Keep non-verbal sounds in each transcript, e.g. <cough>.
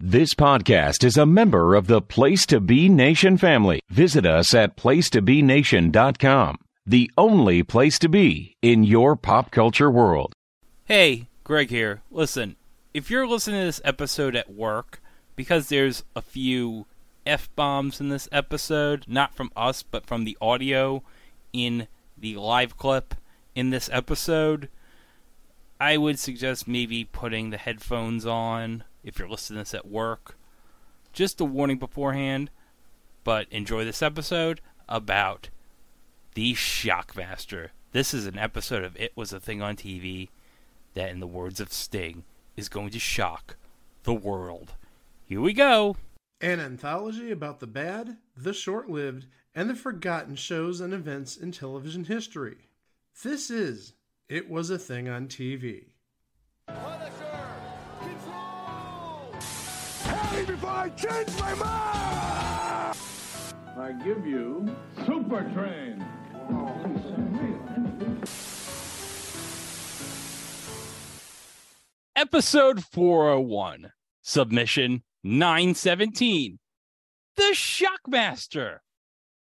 This podcast is a member of the Place to Be Nation family. Visit us at placetobenation.com, the only place to be in your pop culture world. Hey, Greg here. Listen, if you're listening to this episode at work, because there's a few F bombs in this episode, not from us, but from the audio in the live clip in this episode, I would suggest maybe putting the headphones on if you're listening to this at work. Just a warning beforehand, but enjoy this episode about the Shockmaster. This is an episode of It Was a Thing on TV that, in the words of Sting, is going to shock the world. Here we go. An anthology about the bad, the short lived, and the forgotten shows and events in television history. This is It Was a Thing on TV. Before I change my mind! I give you Super Train. Episode 401, submission 917. The Shockmaster.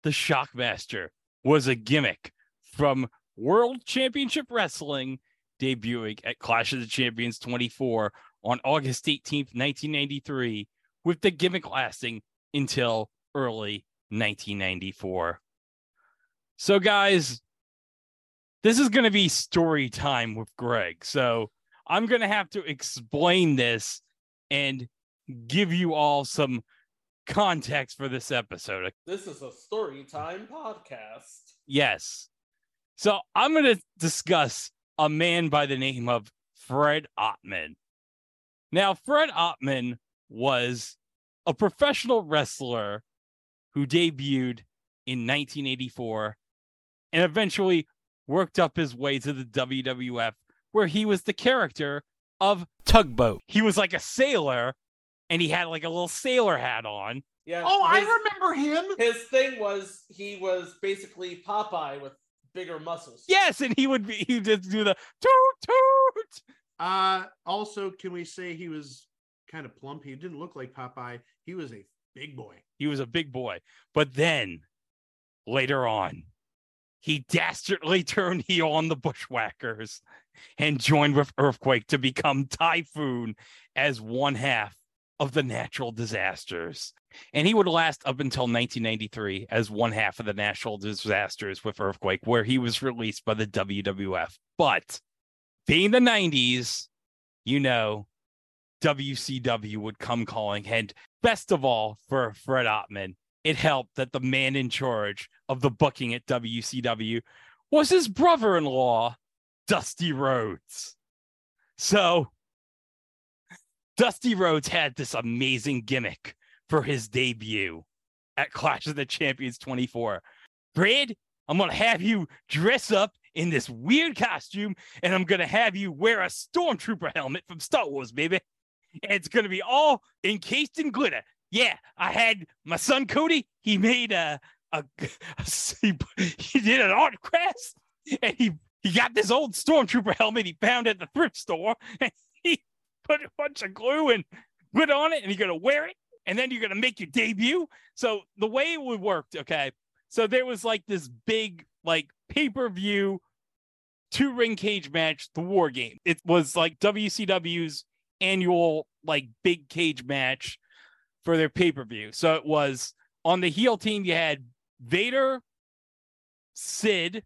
The Shockmaster was a gimmick from World Championship Wrestling, debuting at Clash of the Champions 24 on August 18th, 1993, with the gimmick lasting until early 1994. So, guys, this is going to be story time with Greg. So, I'm going to have to explain this and give you all some context for this episode. This is a story time podcast. Yes. So I'm going to discuss a man by the name of Fred Ottman. Now, Fred Ottman was a professional wrestler who debuted in 1984 and eventually worked up his way to the WWF, where he was the character of Tugboat. He was like a sailor and he had like a little sailor hat on. Yeah. Oh, I remember him! His thing was he was basically Popeye with bigger muscles. Yes, and he would be he would just do the toot toot. Uh, also, can we say he was kind of plump? He didn't look like Popeye. He was a big boy. He was a big boy. But then later on, he dastardly <laughs> turned heel on the Bushwhackers and joined with Earthquake to become Typhoon as one half of the natural disasters. And he would last up until 1993 as one half of the natural disasters with Earthquake, where he was released by the WWF. But being the 90s, you know, WCW would come calling. And best of all, for Fred Ottman, it helped that the man in charge of the booking at WCW was his brother in law, Dusty Rhodes. So, Dusty Rhodes had this amazing gimmick for his debut at Clash of the Champions 24. Brad, I'm going to have you dress up in this weird costume and I'm going to have you wear a stormtrooper helmet from Star Wars, baby. And it's going to be all encased in glitter. Yeah, I had my son Cody. He made a, a, <laughs> he, he did an art class and he, he got this old stormtrooper helmet he found at the thrift store <laughs> and he put a bunch of glue and put on it and you're to wear it and then you're to make your debut. So the way it would okay. So there was like this big like pay-per-view two ring cage match, the war game. It was like WCW's annual like big cage match for their pay-per-view. So it was on the heel team you had Vader, Sid,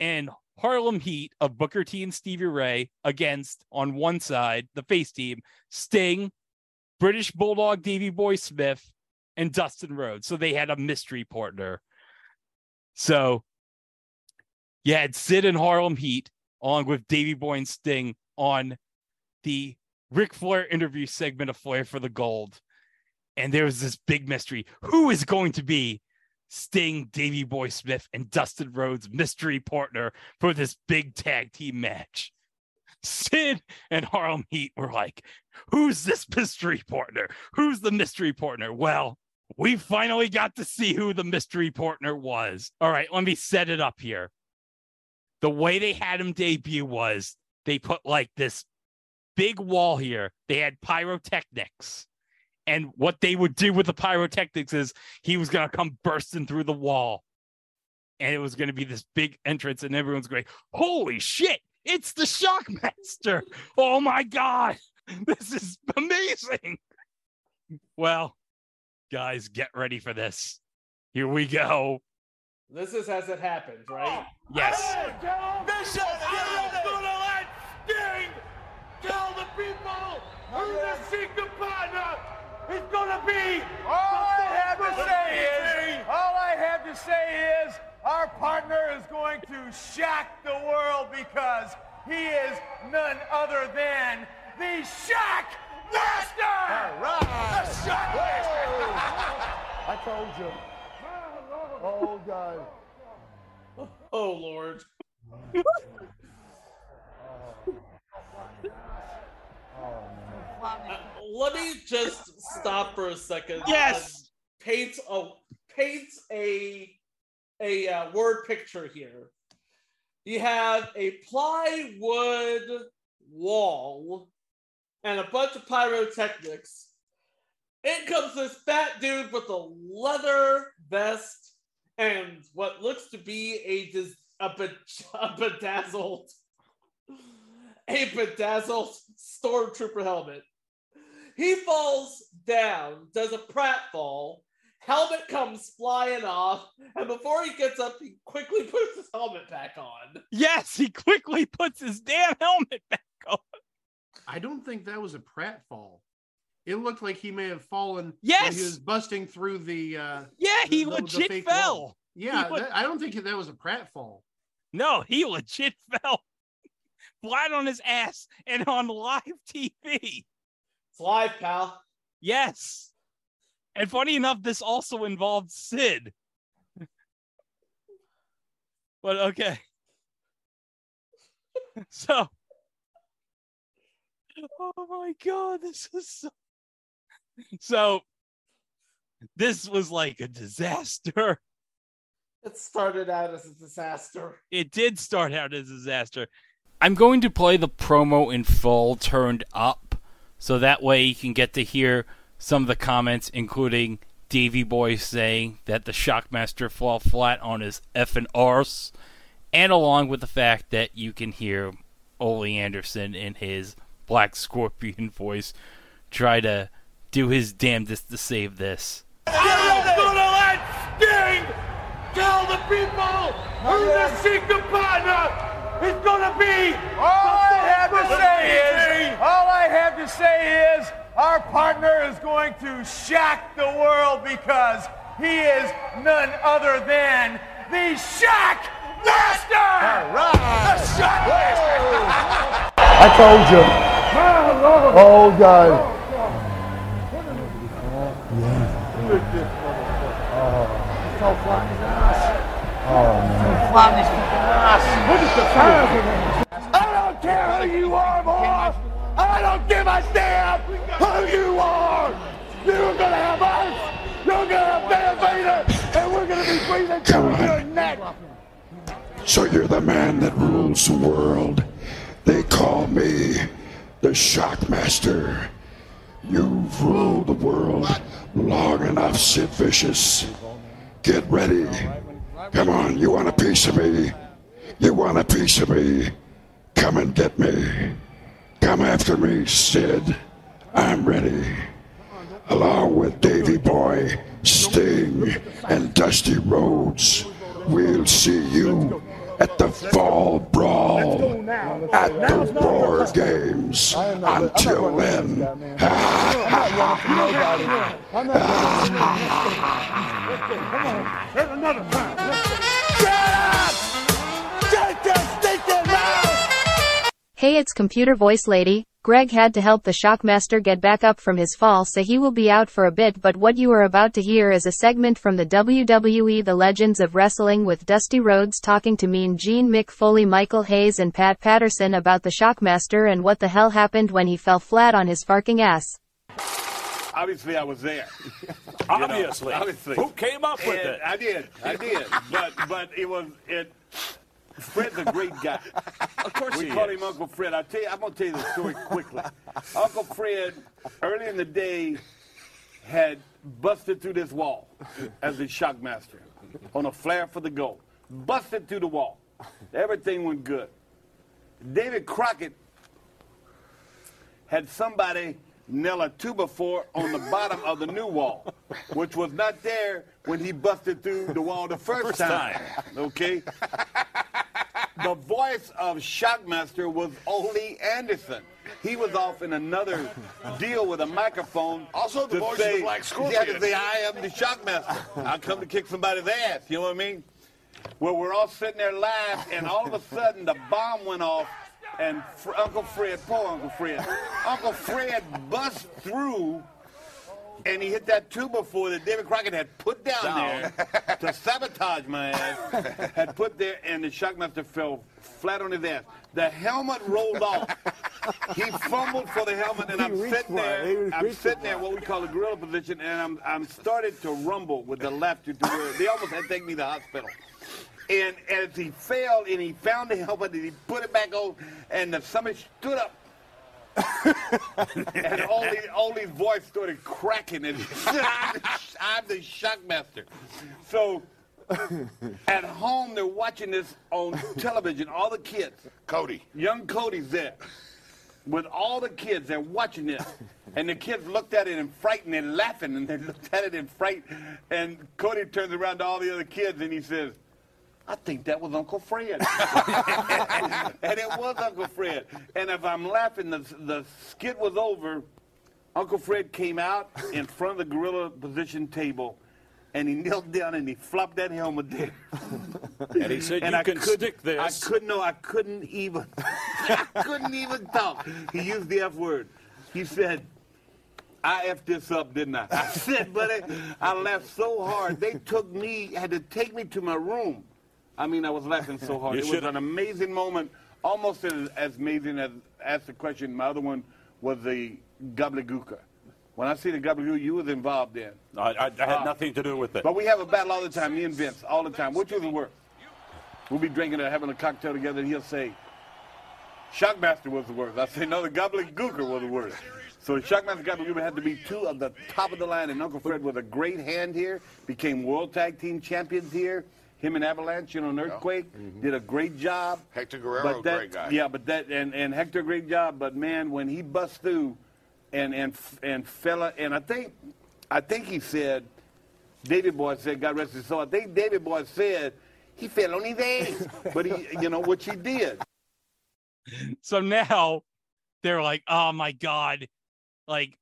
and Harlem Heat of Booker T and Stevie Ray against on one side, the face team, Sting, British Bulldog Davy Boy Smith, and Dustin Rhodes. So they had a mystery partner. So you had Sid and Harlem Heat along with Davy Boy and Sting on the Ric Flair interview segment of Flair for the Gold. And there was this big mystery. Who is going to be Sting, Davy Boy Smith, and Dustin Rhodes' mystery partner for this big tag team match? Sid and Harlem Heat were like, Who's this mystery partner? Who's the mystery partner? Well, we finally got to see who the mystery partner was. All right, let me set it up here. The way they had him debut was they put like this big wall here. They had pyrotechnics. And what they would do with the pyrotechnics is he was going to come bursting through the wall. And it was going to be this big entrance, and everyone's going, Holy shit, it's the Shockmaster. Oh my God, <laughs> this is amazing. Well, guys, get ready for this. Here we go. This is as it happens, right? Yes. Bishop, I'm gonna let Sting tell the people who the secret partner is gonna be. All I have to say is, all I have to say is, our partner is going to shock the world because he is none other than the Shock Master. All right. The Shock Master. I told you. Oh, God. Oh Lord. <laughs> Uh, let me just stop for a second. Yes. Paint a paint a a uh, word picture here. You have a plywood wall and a bunch of pyrotechnics. In comes this fat dude with a leather vest and what looks to be a dis- a, bed- a bedazzled a bedazzled stormtrooper helmet. He falls down, does a pratfall. Helmet comes flying off, and before he gets up, he quickly <laughs> puts his helmet back on. Yes, he quickly puts his damn helmet back on. I don't think that was a pratfall. It looked like he may have fallen when Yes. he was busting through the. Uh, Yeah, he the- the- the legit fell. wall. Yeah, He would- that- I don't think that was a pratfall. No, he legit <laughs> fell flat on his ass and on live TV. It's live, pal. Yes. And funny enough, this also involved Sid. <laughs> but okay. <laughs> So, oh my God, this is so. <laughs> So, this was like a disaster. It started out as a disaster. it did start out as a disaster. I'm going to play the promo in full, turned up, so that way you can get to hear some of the comments, including Davy Boy saying that the Shockmaster fell flat on his effing arse, and along with the fact that you can hear Ole Anderson in his Black <laughs> Scorpion voice try to do his damnedest to save this. I'm gonna let Sting tell the people who the secret partner is gonna be. All I have to say is, all I have to say is, our partner is going to shock the world because he is none other than the Shock Master. All right. The Shock Master. I told you. Oh, God. I don't care who you are, boy. I don't give a damn who you are. You're gonna have us. You're gonna have Van Vader, and we're gonna be breathing on. your neck. So you're the man that rules the world. They call me the Shockmaster. You've ruled the world long enough, Sid Vicious. Get ready. Come on, you want a piece of me? You want a piece of me? Come and get me. Come after me, Sid. I'm ready. Along with Davy Boy, Sting, and Dusty Rhodes, we'll see you at the Fall Brawl at the War Games. Until then, another time. Hey, it's Computer Voice Lady. Greg had to help the Shockmaster get back up from his fall, so he will be out for a bit. But what you are about to hear is a segment from the WWE The Legends of Wrestling with Dusty Rhodes talking to Mean Gene Mick Foley, Michael Hayes, and Pat Patterson about the Shockmaster and what the hell happened when he fell flat on his farking ass. Obviously, I was there. <laughs> Obviously. obviously. Who came up with And it? I did. I did. but but it was it. Fred's a great guy. Of course we call is. him Uncle Fred. I tell you, I'm gonna tell you the story quickly. <laughs> Uncle Fred, early in the day, had busted through this wall as the shockmaster on a Flair for the Gold. Busted through the wall. Everything went good. David Crockett had somebody nail a two before on the bottom of the new wall, which was not there when he busted through the wall the first, First time. time. Okay? The voice of Shockmaster was Ole Anderson. He was off in another deal with a microphone. Also the voice of say, the Black He had to say, I am the Shockmaster. I come to kick somebody's ass. You know what I mean? Well, we're all sitting there live, and all of a sudden the bomb went off, and Fr- Uncle Fred, poor Uncle Fred, Uncle Fred bust through, and he hit that two before that David Crockett had put down, Down. there to <laughs> sabotage my ass, had put there, and the Shockmaster fell flat on his ass. The helmet rolled off. <laughs> He fumbled for the helmet, and He I'm sitting for it. He there. I'm sitting there, what we call a gorilla position, and I'm I'm started to rumble with the left to where they almost had to take me to the hospital. And as he fell and he found the helmet and he put it back on, and the somebody stood up. And Ole's, Ole's voice started cracking, and <laughs> I'm the, I'm the shockmaster. So at home, they're watching this on television, all the kids. Cody. Young Cody's there with all the kids. They're watching this. And the kids looked at it in fright and they're laughing and they looked at it in fright. And Cody turns around to all the other kids and he says, I think that was Uncle Fred. <laughs> and it was Uncle Fred. And if I'm laughing, the, the skit was over. Uncle Fred came out in front of the gorilla position table and he knelt down and he flopped that helmet there. And he said, And "You I can couldn't- stick this." I couldn't. No, I couldn't even. <laughs> I couldn't even talk. He used the F word. He said, "I f this up, didn't I?" <laughs> I said, "Buddy, I laughed so hard. They took me, had to take me to my room. I mean, I was laughing so hard. It was an amazing moment, almost as, as amazing as asked the question. My other one was the gobbledygooker. When I see the gobbledygooker, you was involved in. I, I, I had Ah. nothing to do with it. But we have a battle all the time, me and Vince, all the time. Which was the worst? We'll be drinking or having a cocktail together, and he'll say, Shockmaster was the worst. I say, no, the Gobbledygooker was the worst. So Shockmaster Gobbledygooker had to be two of the top of the line, and Uncle Fred with a great hand here, became World Tag Team Champions here. Him and Avalanche, you know, an earthquake, mm-hmm. did a great job. Hector Guerrero, But that- great guy. Yeah, but that and, and Hector, great job. But man, when he bust through, and and and fella, and I think, I think he said, Davey Boy said, God rest his soul. I think Davey Boy said he fell on his ass, but he, you know, which he did. <laughs> So now they're like, oh my God, like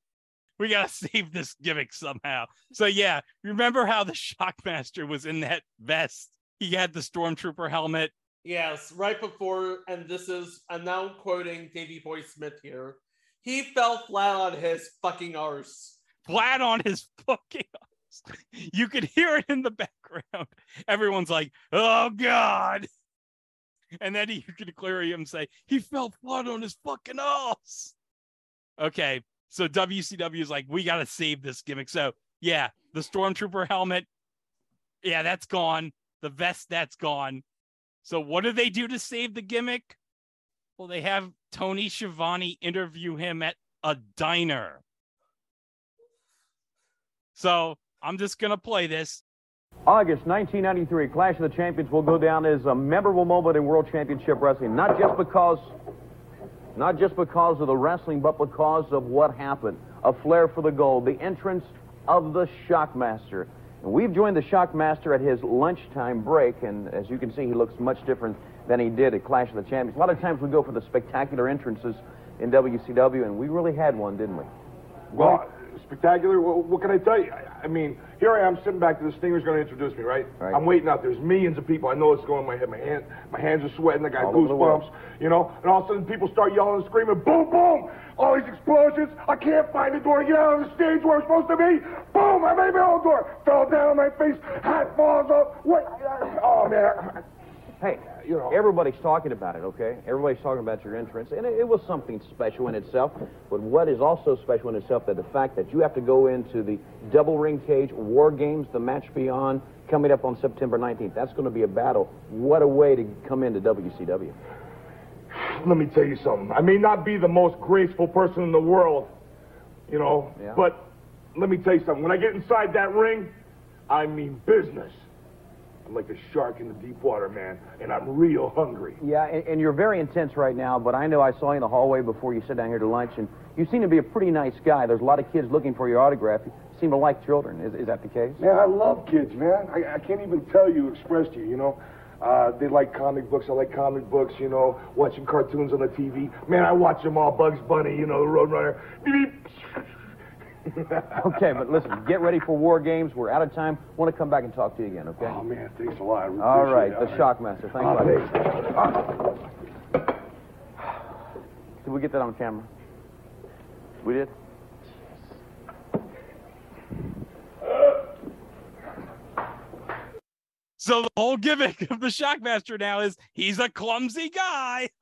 we gotta <laughs> save this gimmick somehow. So yeah, remember how the Shockmaster was in that vest? He had the stormtrooper helmet. Yes, right before, and this is, I'm now quoting Davey Boy Smith here. He fell flat on his fucking arse. flat on his fucking arse. <laughs> You could hear it in the background. Everyone's like, oh God. And then you could clearly hear him say, he fell flat on his fucking ass. Okay. So WCW is like, we got to save this gimmick. So yeah, the Stormtrooper helmet. Yeah, that's gone. The vest, that's gone. So what do they do to save the gimmick? Well, they have Tony Schiavone interview him at a diner. So I'm just gonna play this. August 1993, Clash of the Champions will go down as a memorable moment in World Championship Wrestling, not just because, not just because of the wrestling, but because of what happened. A flair for the gold, the entrance of the Shockmaster. We've joined the Shockmaster at his lunchtime break, and as you can see, he looks much different than he did at Clash of the Champions. A lot of times we go for the spectacular entrances in WCW, and we really had one, didn't we? Well, spectacular. What, what can I tell you? I, I mean, here I am sitting back to the Stinger's going to introduce me, right? Right. I'm waiting out. There's millions of people. I know it's going in my head. My hand, my hands are sweating. I got All over the world. goosebumps. You know, and all of a sudden people start yelling and screaming, boom, boom! All these explosions. I can't find the door to get out of the stage where I'm supposed to be. Boom! I made my own door. Fell down on my face. Hat falls off. What? Oh man. Hey, you know, everybody's talking about it, okay? Everybody's talking about your entrance, and it, it was something special in itself. But what is also special in itself that the fact that you have to go into the double ring cage War Games, the match beyond, coming up on September 19th. That's going to be a battle. What a way to come into WCW. Let me tell you something. I may not be the most graceful person in the world, you know, Yeah. but let me tell you something. When I get inside that ring, I mean business. I'm like a shark in the deep water, man, and I'm real hungry. Yeah, and, and you're very intense right now, but I know I saw you in the hallway before you sat down here to lunch, and you seem to be a pretty nice guy. There's a lot of kids looking for your autograph. You seem to like children. Is, is that the case? Man, I love kids, man. I, I can't even tell you, express to you, you know. Uh, they like comic books. I like comic books, you know, watching cartoons on the TV. Man, I watch them all. Bugs Bunny, you know, the Roadrunner. Beep, <laughs> okay, but listen, get ready for War Games. We're out of time. Want to come back and talk to you again, okay? Oh, man, thanks a lot. I really All appreciate right, it. the Shockmaster. Thanks Oh, a lot. thanks. Did we get that on camera? We did? So the whole gimmick of the Shockmaster now is he's a clumsy guy. <laughs>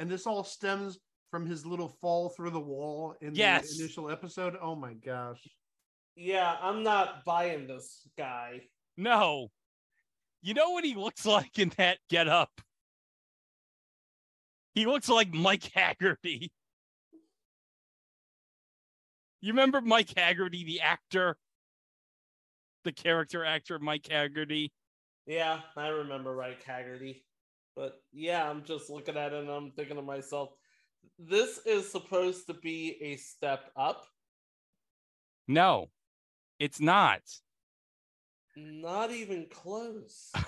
And this all stems from his little fall through the wall in Yes. the initial episode. Oh my gosh. Yeah, I'm not buying this guy. no. You know what he looks like in that get up? He looks like Mike Hagerty. You remember Mike Hagerty, the actor? The character actor Mike Hagerty? Yeah, I remember Mike Hagerty. But yeah, I'm just looking at it and I'm thinking to myself, this is supposed to be a step up. No, it's not. Not even close. <sighs>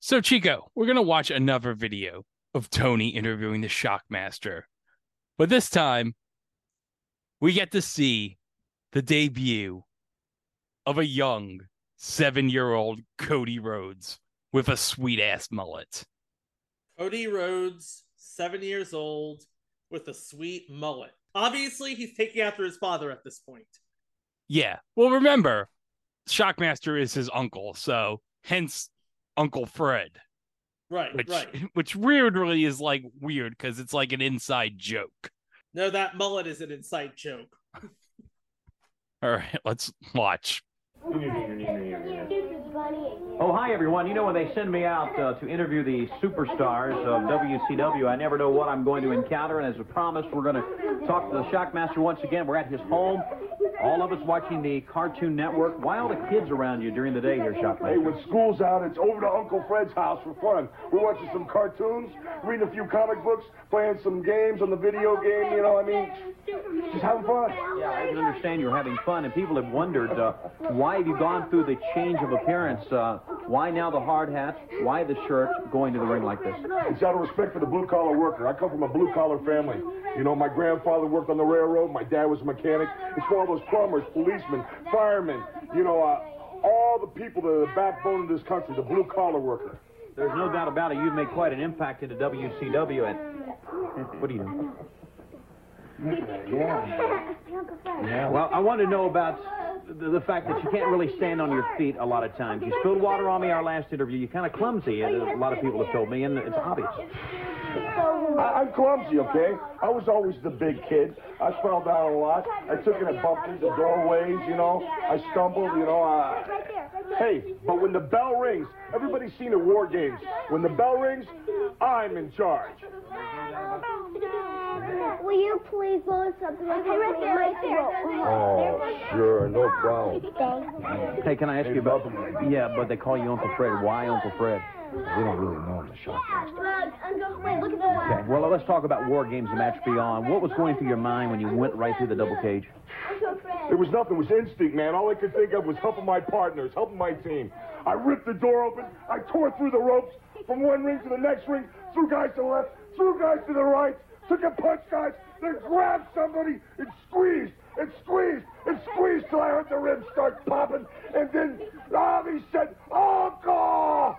So, Chico, we're going to watch another video of Tony interviewing the Shockmaster. But this time, we get to see the debut of a young seven year old Cody Rhodes with a sweet ass mullet. Cody Rhodes, seven years old, with a sweet mullet. Obviously, he's taking after his father at this point. Yeah. Well, remember, Shockmaster is his uncle. So, hence Uncle Fred. Right, Which, right. <laughs> which weirdly is like weird because it's like an inside joke. No, that mullet is an inside joke. <laughs> All right, let's watch. Oh, hi, everyone. You know, when they send me out uh, to interview the superstars of WCW, I never know what I'm going to encounter. And as a promise, we're going to talk to the Shockmaster once again. We're at his home. All of us watching the Cartoon Network. Why all the kids around you during the day here, Shockmaster? Hey, when school's out, it's over to Uncle Fred's house for fun. We're watching some cartoons, reading a few comic books, playing some games on the video game, you know I mean? Just having fun. Yeah, I can understand you're having fun, and people have wondered uh, why have you gone through the change of appearance? Uh, why now the hard hat? Why the shirt going to the ring like this? It's out of respect for the blue collar worker. I come from a blue collar family. You know, my grandfather worked on the railroad. My dad was a mechanic. It's for all those plumbers, policemen, firemen. You know, uh, all the people that are the backbone of this country, the blue collar worker. There's no doubt about it. You've made quite an impact into WCW. And what are you doing? Yeah. Well, I want to know about the, the fact that you can't really stand on your feet a lot of times. You spilled water on me our last interview. You're kind of clumsy. and A lot of people have told me, and it's obvious. I, I'm clumsy, okay? I was always the big kid. I fell down a lot. I took it and bumped into doorways, you know. I stumbled, you know. Uh, hey, but when the bell rings, everybody's seen the war games. When the bell rings, I'm in charge. Will you please blow us up? Right there, right there. Oh, sure, no problem. Hey, can I ask you about? Yeah, but they call you Uncle Fred. Why Uncle Fred? We don't really know him, the Shockmaster. Wait, look at the Okay. Well, let's talk about War Games, the match beyond. What was going through your mind when you went right through the double cage? There was nothing. It was instinct, man. All I could think of was helping my partners, helping my team. I ripped the door open. I tore through the ropes from one ring to the next ring, threw guys to the left, threw guys to the right, took a punch, guys, then grabbed somebody and squeezed and squeezed and squeezed till I heard the ribs start popping. And then, ah, he said, Uncle!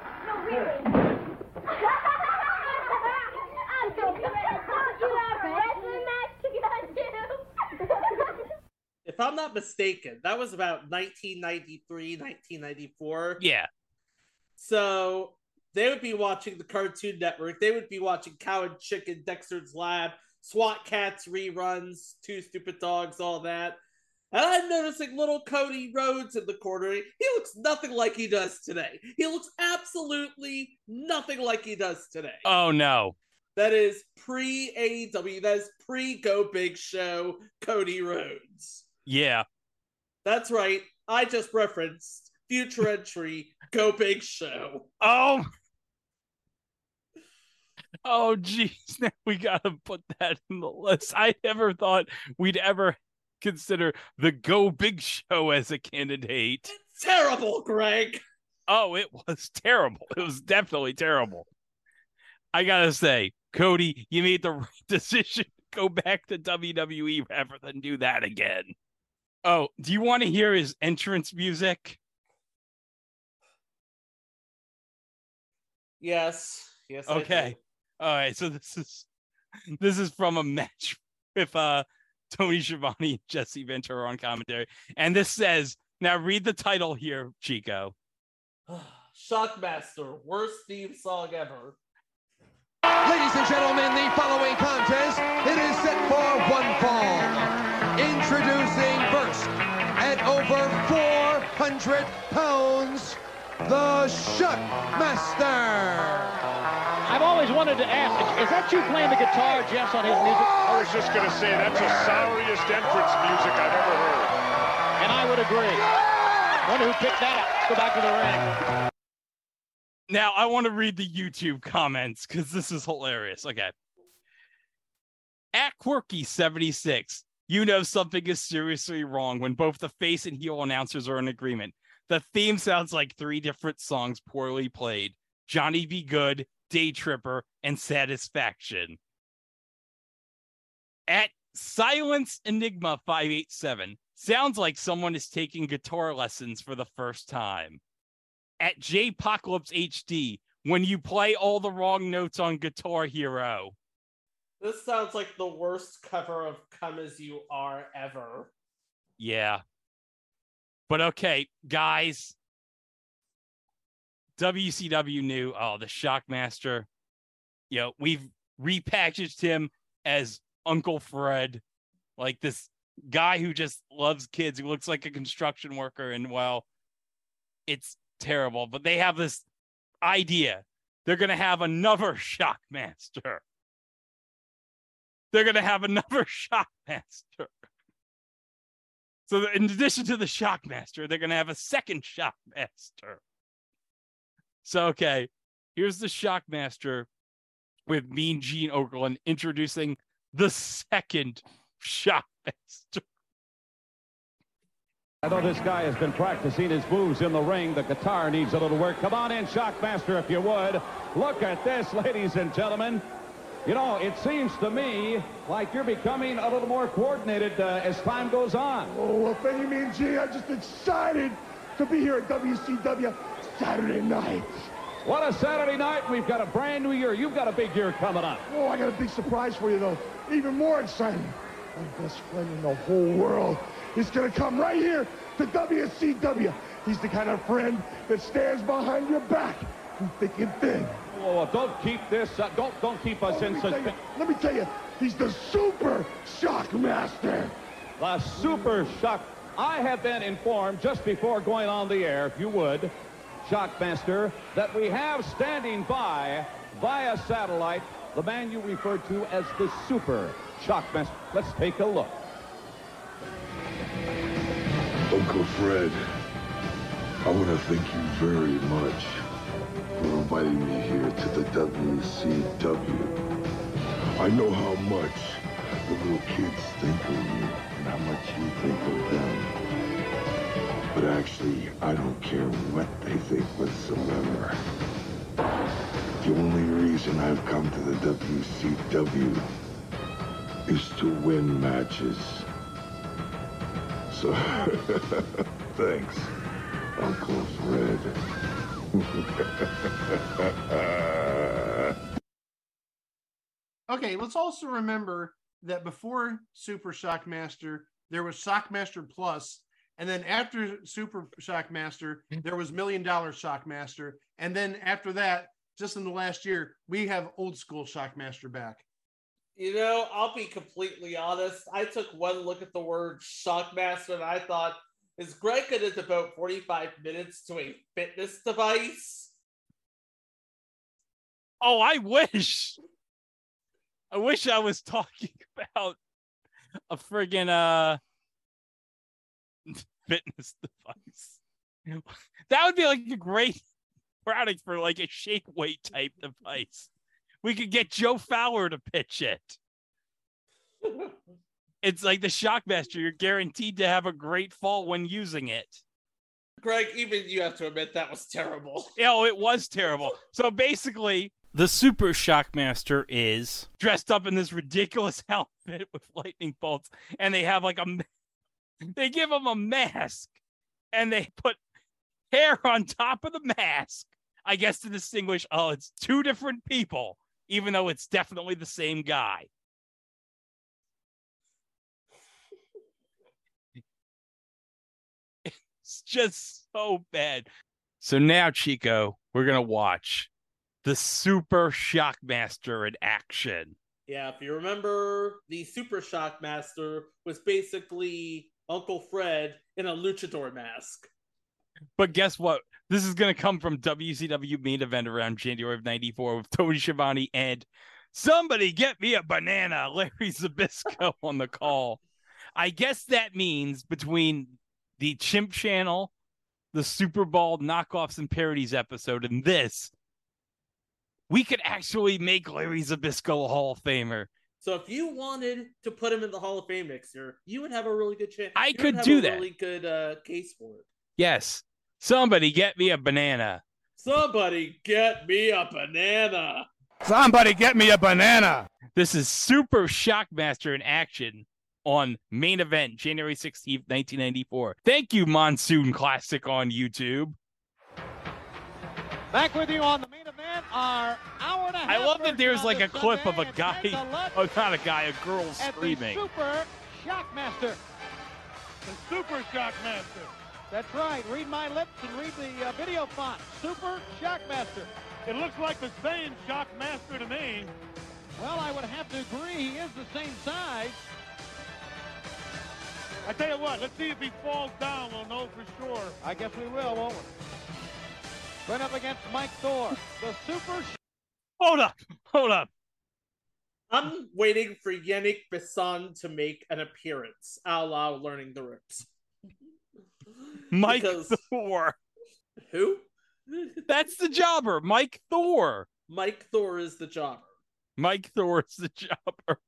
I'm not mistaken, that was about 1993, 1994. Yeah. So they would be watching the Cartoon Network. They would be watching Cow and Chicken, Dexter's Lab, SWAT Kats reruns, Two Stupid Dogs, all that. And I'm noticing little Cody Rhodes in the corner. He looks nothing like he does today. He looks absolutely nothing like he does today. Oh no. That is pre AEW. That is pre Go Big Show Cody Rhodes. Yeah. That's right. I just referenced future entry Go Big Show. Oh. Oh geez, <laughs> now we gotta put that in the list. I never thought we'd ever consider the Go Big Show as a candidate. Terrible, Greg. Oh, it was terrible. It was definitely terrible. I gotta say, Cody, you made the <laughs> right decision. Go back to WWE rather than do that again. Oh, do you want to hear his entrance music? Yes. Yes. Okay. All right. So this is this is from a match with uh Tony Schiavone and Jesse Ventura on commentary. And this says, now read the title here, Chico. <sighs> Shockmaster, worst theme song ever. Ladies and gentlemen, the following contest, it is set for one fall. Introducing first, at over 400 pounds, the Shockmaster. I've always wanted to ask, is that you playing the guitar, Jess, on his music? I was just going to say, that's the sorriest entrance music I've ever heard. And I would agree. Wonder who picked that up. Go back to the ring. Now I want to read the YouTube comments because this is hilarious. Okay. At Quirky76, you know something is seriously wrong when both the face and heel announcers are in agreement. The theme sounds like three different songs poorly played. Johnny B. Goode, Day Tripper, and Satisfaction. At Silence Enigma 587, sounds like someone is taking guitar lessons for the first time. At J-Pocalypse HD, when you play all the wrong notes on Guitar Hero. This sounds like the worst cover of Come As You Are ever. Yeah. But okay, guys. WCW knew, oh, the Shockmaster. You know, we've repackaged him as Uncle Fred, like this guy who just loves kids, who looks like a construction worker. And well, it's terrible. But they have this idea. They're going to have another <laughs> Shockmaster. They're going to have another <laughs> Shockmaster. So, in addition to the Shockmaster, they're going to have a second Shockmaster. So, okay, here's the Shockmaster with Mean Gene Okerlund introducing the second Shockmaster. I know this guy has been practicing his moves in the ring. The guitar needs a little work. Come on in, Shockmaster, if you would. Look at this, ladies and gentlemen. You know, it seems to me like you're becoming a little more coordinated uh, as time goes on. Oh, well, thank you, Mean G. I'm just excited to be here at WCW Saturday night. What a Saturday night. We've got a brand new year. You've got a big year coming up. Oh, I got a big surprise for you, though. Even more exciting. My best friend in the whole world is going to come right here to WCW. He's the kind of friend that stands behind your back through thick and thin. Oh, don't keep this, uh, don't, don't keep us Oh, in let, me tell suspense. let me tell you, he's the super shockmaster. The Super Shock. I have been informed just before going on the air, if you would, Shockmaster, that we have standing by via satellite the man you referred to as the Super Shockmaster. Let's take a look. Uncle Fred, I want to thank you very much for inviting me here to the WCW. I know how much the little kids think of you and how much you think of them. But actually, I don't care what they think whatsoever. The only reason I've come to the WCW is to win matches. So, <laughs> thanks, Uncle Fred. <laughs> Okay, let's also remember that before Super Shockmaster, there was Shockmaster Plus, and then after Super Shockmaster, there was Million Dollar Shockmaster, and then after that, just in the last year, we have Old School Shockmaster back. You know, I'll be completely honest. I took one look at the word Shockmaster and I thought, is Greg going to devote 45 minutes to a fitness device? Oh, I wish. I wish I was talking <laughs> about a friggin' uh <laughs> fitness device. That would be like a great <laughs> product for like a shake weight type device. We could get Joe Fowler to pitch it. It's like the Shockmaster. You're guaranteed to have a great fall when using it. Greg, even you have to admit that was terrible. <laughs> Oh, it was terrible. So basically, the Super Shockmaster is dressed up in this ridiculous <laughs> outfit with lightning bolts, and they have like a, <laughs> they give him a mask, and they put hair on top of the mask. I guess to distinguish, oh, it's two different people, even though it's definitely the same guy. It's just so bad. So now, Chico, we're gonna watch the Super Shockmaster in action. Yeah, if you remember, the Super Shockmaster was basically Uncle Fred in a luchador mask. But guess what? This is going to come from WCW main event around January of 94 with Tony Schiavone and somebody get me a banana, Larry Zbyszko <laughs> on the call. I guess that means between the Chimp Channel, the Super Bowl knockoffs and parodies episode, and this, we could actually make Larry Zbyszko a Hall of Famer. So if you wanted to put him in the Hall of Fame mixer, you would have a really good chance. I you could have do a that. Really good uh, case for it. Yes. Somebody get me a banana. Somebody get me a banana. Somebody get me a banana. This is Super Shockmaster in action on main event January 16th, 1994. Thank you, Monsoon Classic on YouTube. Back with you on the main event, our hour and a half. I love that there's like a this clip of a guy, It's Ted the oh, not a guy, a girl screaming. Super Shockmaster. The Super Shockmaster. That's right. Read my lips and read the uh, video font. Super Shockmaster. It looks like the same Shockmaster to me. Well, I would have to agree. He is the same size. I tell you what, let's see if he falls down. We'll know for sure. I guess we will, won't we? Going up against Mike Thor, the Super. Hold up, hold up. I'm waiting for Yannick Bisson to make an appearance, a la learning the ropes. Mike Because- Thor. Who? That's the jobber, Mike Thor. Mike Thor is the jobber. Mike Thor is the <laughs> jobber.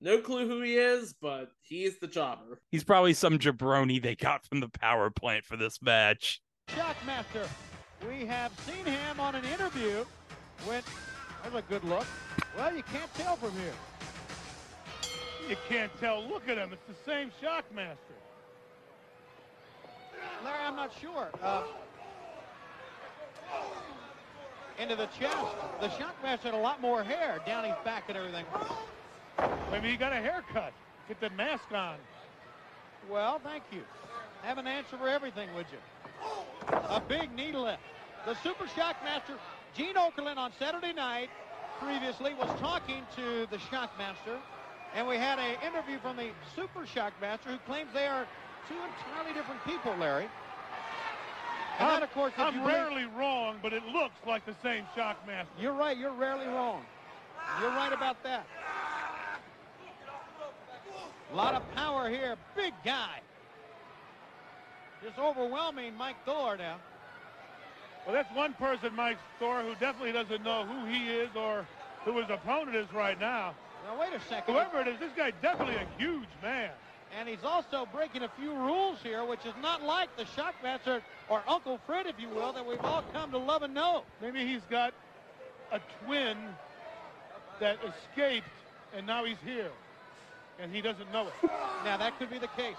No clue who he is, but he is the jobber. He's probably some jabroni they got from the power plant for this match. Shockmaster. We have seen him on an interview with. That's a good look. Well, you can't tell from here. You can't tell. Look at him. It's the same Shockmaster. Larry, I'm not sure. Uh, into the chest. The Shockmaster had a lot more hair down his back and everything. Maybe he got a haircut. Get the mask on. Well, thank you. Have an answer for everything, would you? A big knee lift. The Super Shockmaster, Gene Okerlund on Saturday night previously was talking to the Shockmaster, and we had an interview from the Super Shockmaster who claims they are two entirely different people, Larry. And I'm, that, of course, I'm you rarely wrong, but it looks like the same Shockmaster. You're right. You're rarely wrong. You're right about that. A lot of power here. Big guy. Just overwhelming Mike Thor now. Well, that's one person, Mike Thor, who definitely doesn't know who he is or who his opponent is right now. Now, wait a second. Whoever it is, this guy definitely a huge man. And he's also breaking a few rules here, which is not like the Shockmaster or Uncle Fred, if you will, that we've all come to love and know. Maybe he's got a twin that escaped, and now he's here, and he doesn't know it. Now, that could be the case.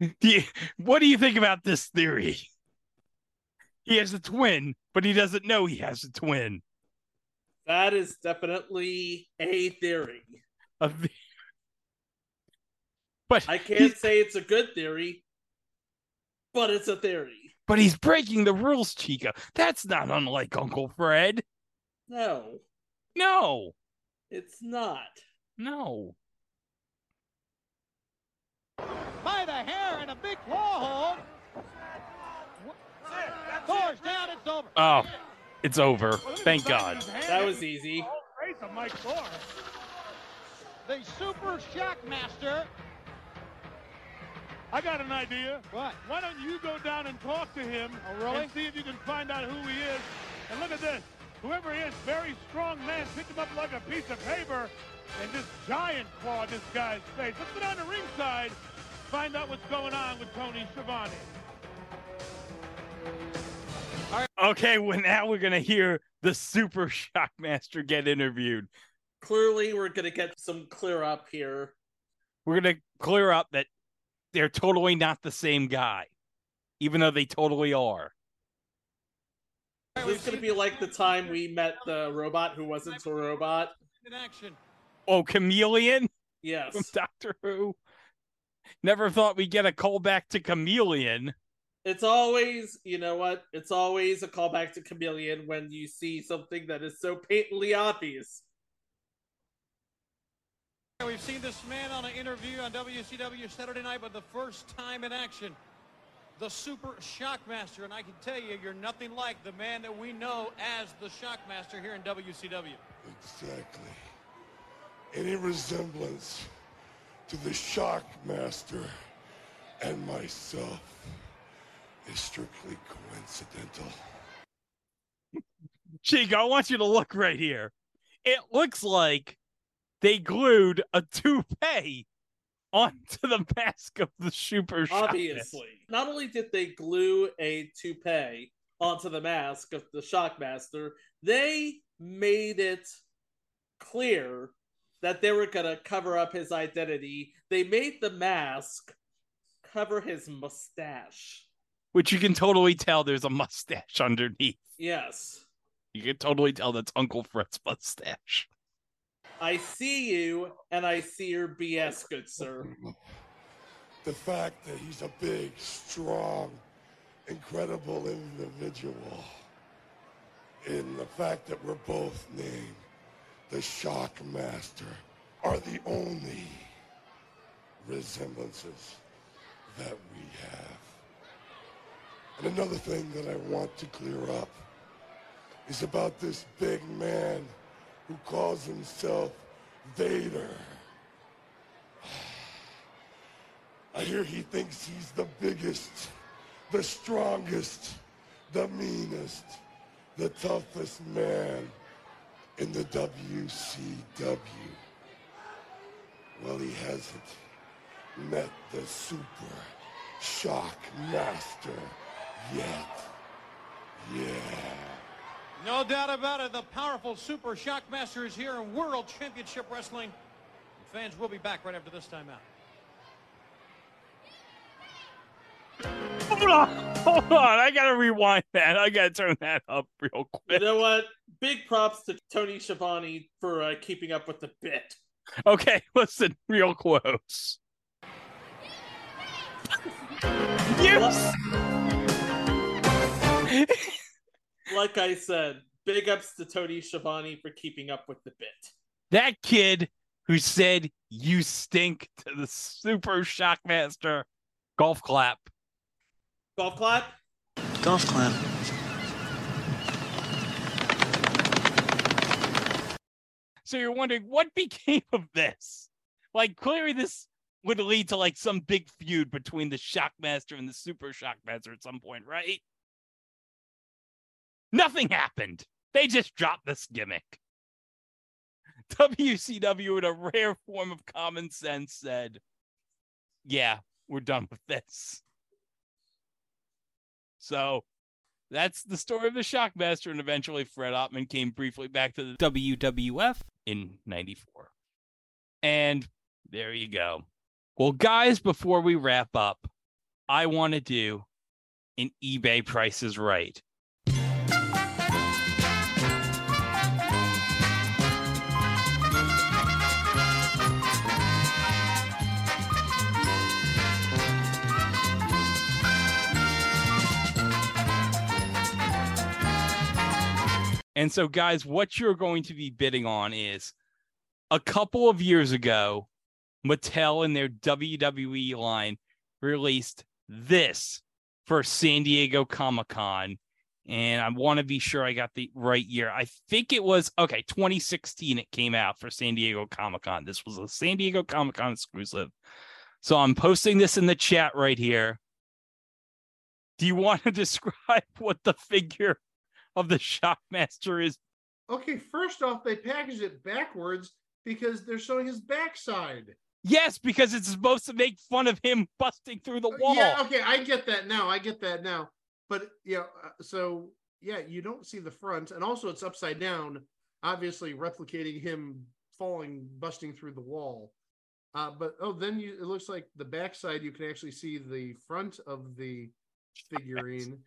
<laughs> Do you- what do you think about this theory? He has a twin, but he doesn't know he has a twin. That is definitely a theory. A the- but I can't say it's a good theory, but it's a theory. but he's breaking the rules, Chica. That's not unlike Uncle Fred. No, No, it's not. no. By the hair and a big claw hold. Thor's down, it's over. Oh, it's over. Thank God. That was easy. Praise of Mike Thor. The Super Shockmaster. I got an idea. What? Why don't you go down and talk to him Oh, really? and see if you can find out who he is? And look at this. Whoever he is, very strong man, picked him up like a piece of paper and just giant clawed this guy's face. Let's go down to ringside, find out what's going on with Tony Schiavone. Okay, well now we're gonna hear the Super Shockmaster get interviewed. Clearly, we're gonna get some clear up here. We're gonna clear up that they're totally not the same guy, even though they totally are. Is this gonna be like the time we met the robot who wasn't a robot? In action. Oh, Kamelion Yes. from Doctor Who. Never thought we'd get a call back to Kamelion. It's always, you know what? It's always a callback to Kamelion when you see something that is so patently obvious. We've seen this man on an interview on WCW Saturday night, but the first time in action, the Super Shockmaster. And I can tell you, you're nothing like the man that we know as the Shockmaster here in WCW. Exactly. Any resemblance to the Shockmaster and myself is strictly coincidental. <laughs> Chico, I want you to look right here. It looks like they glued a toupee onto <laughs> the mask of the Super Shockmaster. Obviously. Not only did they glue a toupee onto the mask of the Shockmaster, they made it clear that they were going to cover up his identity. They made the mask cover his mustache. Which you can totally tell there's a mustache <laughs> underneath. Yes. You can totally tell that's Uncle Fred's mustache. I see you, and I see your BS, good sir. The fact that he's a big, strong, incredible individual, and the fact that we're both named the Shockmaster are the only resemblances that we have. And another thing that I want to clear up is about this big man who calls himself Vader. <sighs> I hear he thinks he's the biggest, the strongest, the meanest, the toughest man in the WCW. Well, he hasn't met the Super Shock Master yet. Yeah. No doubt about it, the powerful Super Shockmaster is here in World Championship Wrestling. Fans will be back right after this timeout. Hold on, hold on. I gotta rewind that. I gotta turn that up real quick. You know what? Big props to Tony Schiavone for uh, keeping up with the bit. Okay, <laughs> listen, real close. Yes. Like I said, big ups to Tony Schiavone for keeping up with the bit. that kid who said you stink to the Super Shockmaster golf clap. Golf clap? Golf clap. So you're wondering what became of this? Like clearly this would lead to like some big feud between the Shockmaster and the Super Shockmaster at some point, right? Nothing happened. They just dropped this gimmick. <laughs> WCW, in a rare form of common sense, said, Yeah, we're done with this. So that's the story of the Shockmaster, and eventually Fred Ottman came briefly back to the WWF in 94. And there you go. Well, guys, before we wrap up, I want to do an eBay prices right. And so, guys, what you're going to be bidding on is a couple of years ago, Mattel in their WWE line released this for San Diego Comic Con. And I want to be sure I got the right year. I think it was okay, 2016 it came out for San Diego Comic Con. This was a San Diego Comic Con exclusive. So I'm posting this in the chat right here. Do you want to <laughs> describe what the figure of the <laughs> Shockmaster is? Okay, first off, they package it backwards because they're showing his backside. Yes, because it's supposed to make fun of him busting through the wall. Yeah, okay, I get that now. I get that now. But yeah, uh, so yeah, you don't see the front, and also it's upside down, obviously replicating him falling, busting through the wall. Uh, but oh, then you it looks like the backside you can actually see the front of the figurine,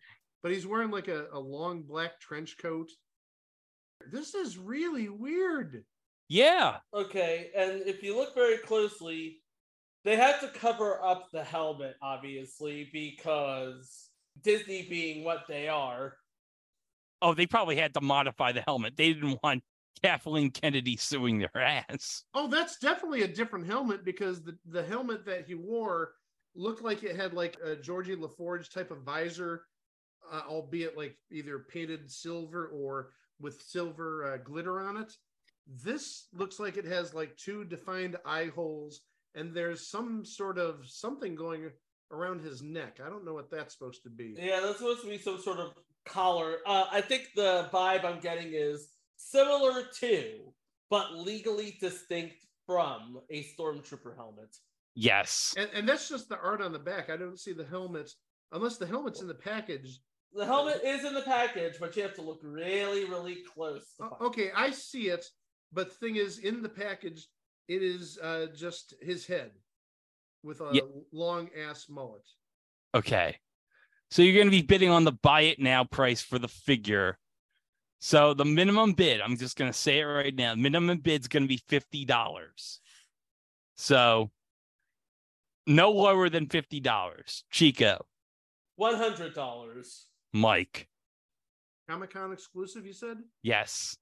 but he's wearing like a, a long black trench coat. This is really weird. Yeah. Okay, and if you look very closely, they had to cover up the helmet, obviously, because Disney being what they are. Oh, they probably had to modify the helmet. They didn't want Kathleen Kennedy suing their ass. Oh, that's definitely a different helmet because the, the helmet that he wore looked like it had like a Geordi LaForge type of visor, uh, albeit like either painted silver or with silver uh, glitter on it. This looks like it has like two defined eye holes, and there's some sort of something going around his neck. I don't know what that's supposed to be. Yeah, that's supposed to be some sort of collar. Uh, I think the vibe I'm getting is similar to, but legally distinct from a stormtrooper helmet. Yes. And, and that's just the art on the back. I don't see the helmet unless the helmet's in the package. The helmet is in the package, but you have to look really, really close. to O- Okay, I see it, but the thing is, in the package, it is uh, just his head with a Yeah. long ass mullet. Okay. So you're going to be bidding on the buy it now price for the figure. So the minimum bid, I'm just going to say it right now. Minimum bid's going to be $50. So no lower than $50. Chico, One hundred dollars. Mike. Comic Con exclusive, you said? Yes.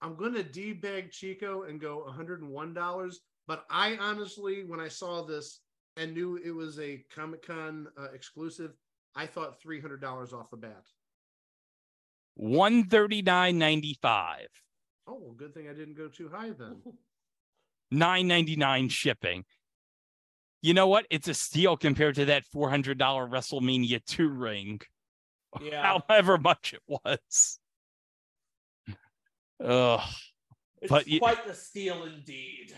I'm going to debag Chico and go $101. But I honestly, when I saw this and knew it was a Comic Con uh, exclusive, I thought $300 off the bat. 139.95. Oh, well, good thing I didn't go too high then. 9.99 shipping. You know what? It's a steal compared to that $400 WrestleMania 2 ring. <laughs> Yeah. However much it was. Ugh. It's But you- quite the steal indeed.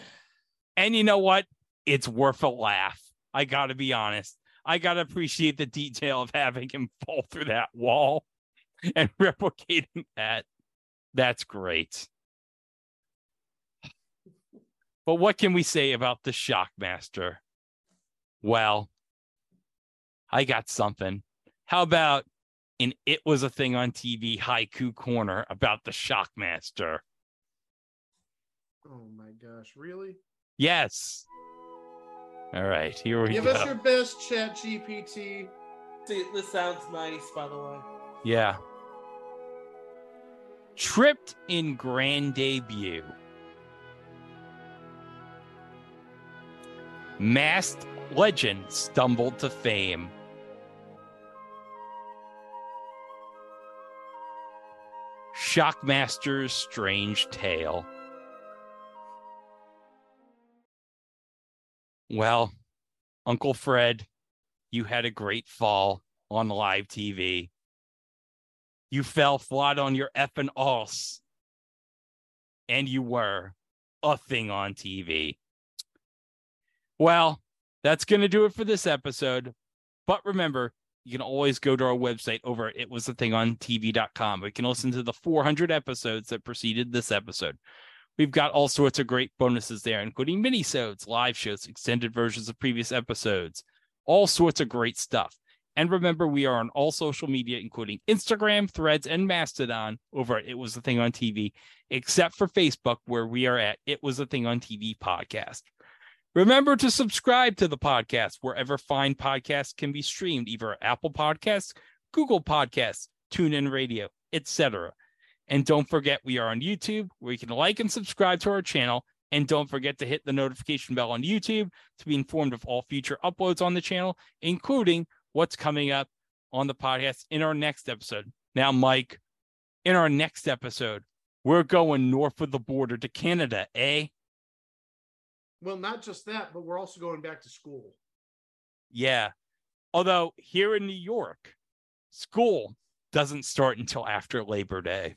And you know what? It's worth a laugh. I got to be honest. I got to appreciate the detail of having him fall through that wall <laughs> and replicating that. That's great. But what can we say about the Shockmaster? Well, I got something. How about in It Was a Thing on TV Haiku Corner about the Shockmaster? Oh my gosh, really? Yes. All right, here we Give go. Give us your best ChatGPT. See, this sounds nice, by the way. Yeah. Tripped in grand debut. Masked legend stumbled to fame. Shockmaster's strange tale. Well, Uncle Fred, you had a great fall on live TV. You fell flat on your effing ass. And you were a thing on TV. Well, that's going to do it for this episode. But remember, you can always go to our website over at itwasthathingontv.com. We can listen to the 400 episodes that preceded this episode. We've got all sorts of great bonuses there, including minisodes, live shows, extended versions of previous episodes, all sorts of great stuff. And remember, we are on all social media, including Instagram, Threads, and Mastodon over at It Was a Thing on TV, except for Facebook, where we are at It Was a Thing on TV podcast. Remember to subscribe to the podcast wherever fine podcasts can be streamed, either Apple Podcasts, Google Podcasts, TuneIn Radio, etc. And don't forget, we are on YouTube where you can like and subscribe to our channel. And don't forget to hit the notification bell on YouTube to be informed of all future uploads on the channel, including what's coming up on the podcast in our next episode. Now, Mike, in our next episode, we're going north of the border to Canada, eh? Well, not just that, but we're also going back to school. Yeah. Although here in New York, school doesn't start until after Labor Day.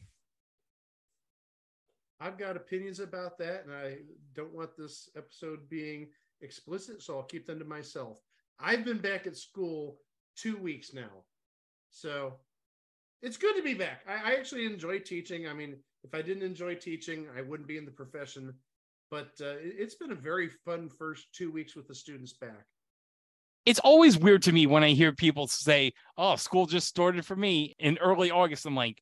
I've got opinions about that, and I don't want this episode being explicit, so I'll keep them to myself. I've been back at school two weeks now, so it's good to be back. I, I actually enjoy teaching. I mean, if I didn't enjoy teaching, I wouldn't be in the profession. But uh, it- it's been a very fun first two weeks with the students back. It's always weird to me when I hear people say, Oh, school just started for me in early August. I'm like,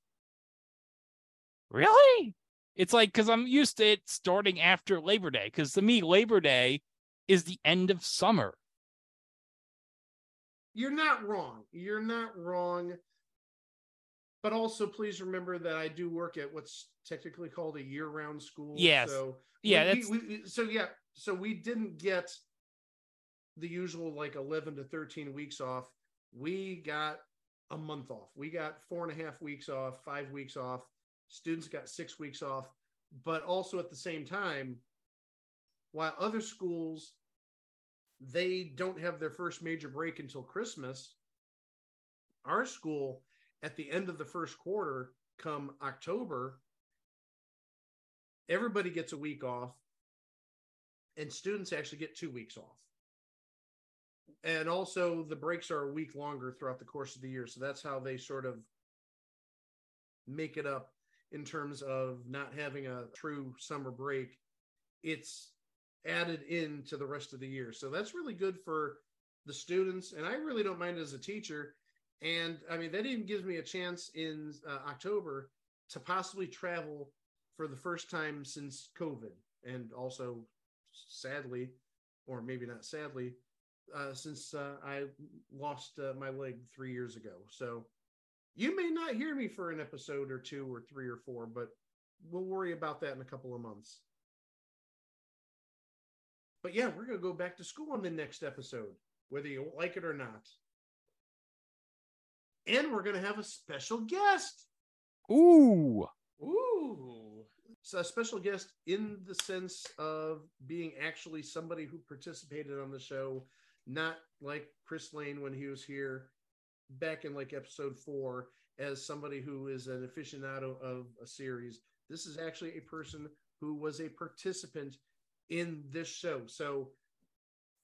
Really? It's like, because I'm used to it starting after Labor Day. Because to me, Labor Day is the end of summer. You're not wrong. You're not wrong. But also, please remember that I do work at what's technically called a year-round school. Yes. So Yeah, we- we, we, so yeah. So we didn't get the usual like 11 to 13 weeks off. We got a month off. We got four and a half weeks off, five weeks off. Students got six weeks off. But also at the same time, while other schools they don't have their first major break until Christmas. Our school, at the end of the first quarter, come October, everybody gets a week off, and students actually get two weeks off. And also, the breaks are a week longer throughout the course of the year. So that's how they sort of make it up in terms of not having a true summer break. It's added into the rest of the year. So that's really good for the students. And I really don't mind as a teacher. And I mean, that even gives me a chance in uh, October to possibly travel for the first time since COVID. And also, sadly, or maybe not sadly, uh, since uh, I lost uh, my leg three years ago. So you may not hear me for an episode or two or three or four, but we'll worry about that in a couple of months. But yeah, we're going to go back to school on the next episode, whether you like it or not. And we're going to have a special guest. Ooh. Ooh. So a special guest in the sense of being actually somebody who participated on the show, not like Chris Lane when he was here back in like episode four as somebody who is an aficionado of a series. This is actually a person who was a participant in this show. So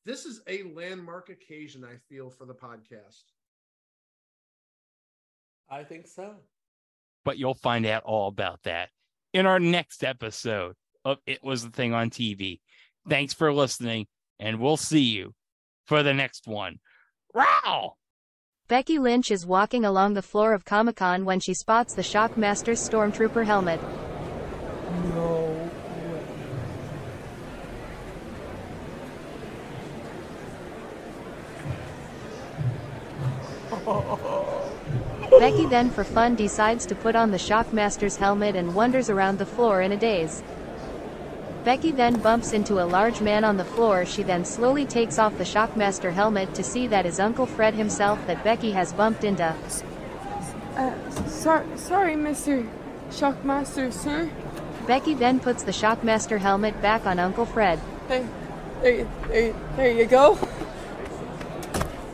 this is a landmark occasion, I feel, for the podcast. I think so. But you'll find out all about that in our next episode of It Was the Thing on TV. Thanks for listening, and we'll see you for the next one. Wow! Becky Lynch is walking along the floor of Comic Con when she spots the Shockmaster's Stormtrooper helmet. Becky then, for fun, decides to put on the Shockmaster's helmet and wanders around the floor in a daze. Becky then bumps into a large man on the floor. She then slowly takes off the Shockmaster helmet to see that is Uncle Fred himself that Becky has bumped into. Uh, sorry, sorry, Mr. Shockmaster, sir. Becky then puts the Shockmaster helmet back on Uncle Fred. There, there, there, there you go.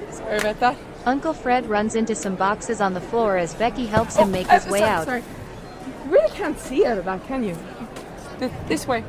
Sorry about that. Uncle Fred runs into some boxes on the floor as Becky helps him make Uh, his way sorry, out. Sorry. You really can't see out of that, can you? Th- This way.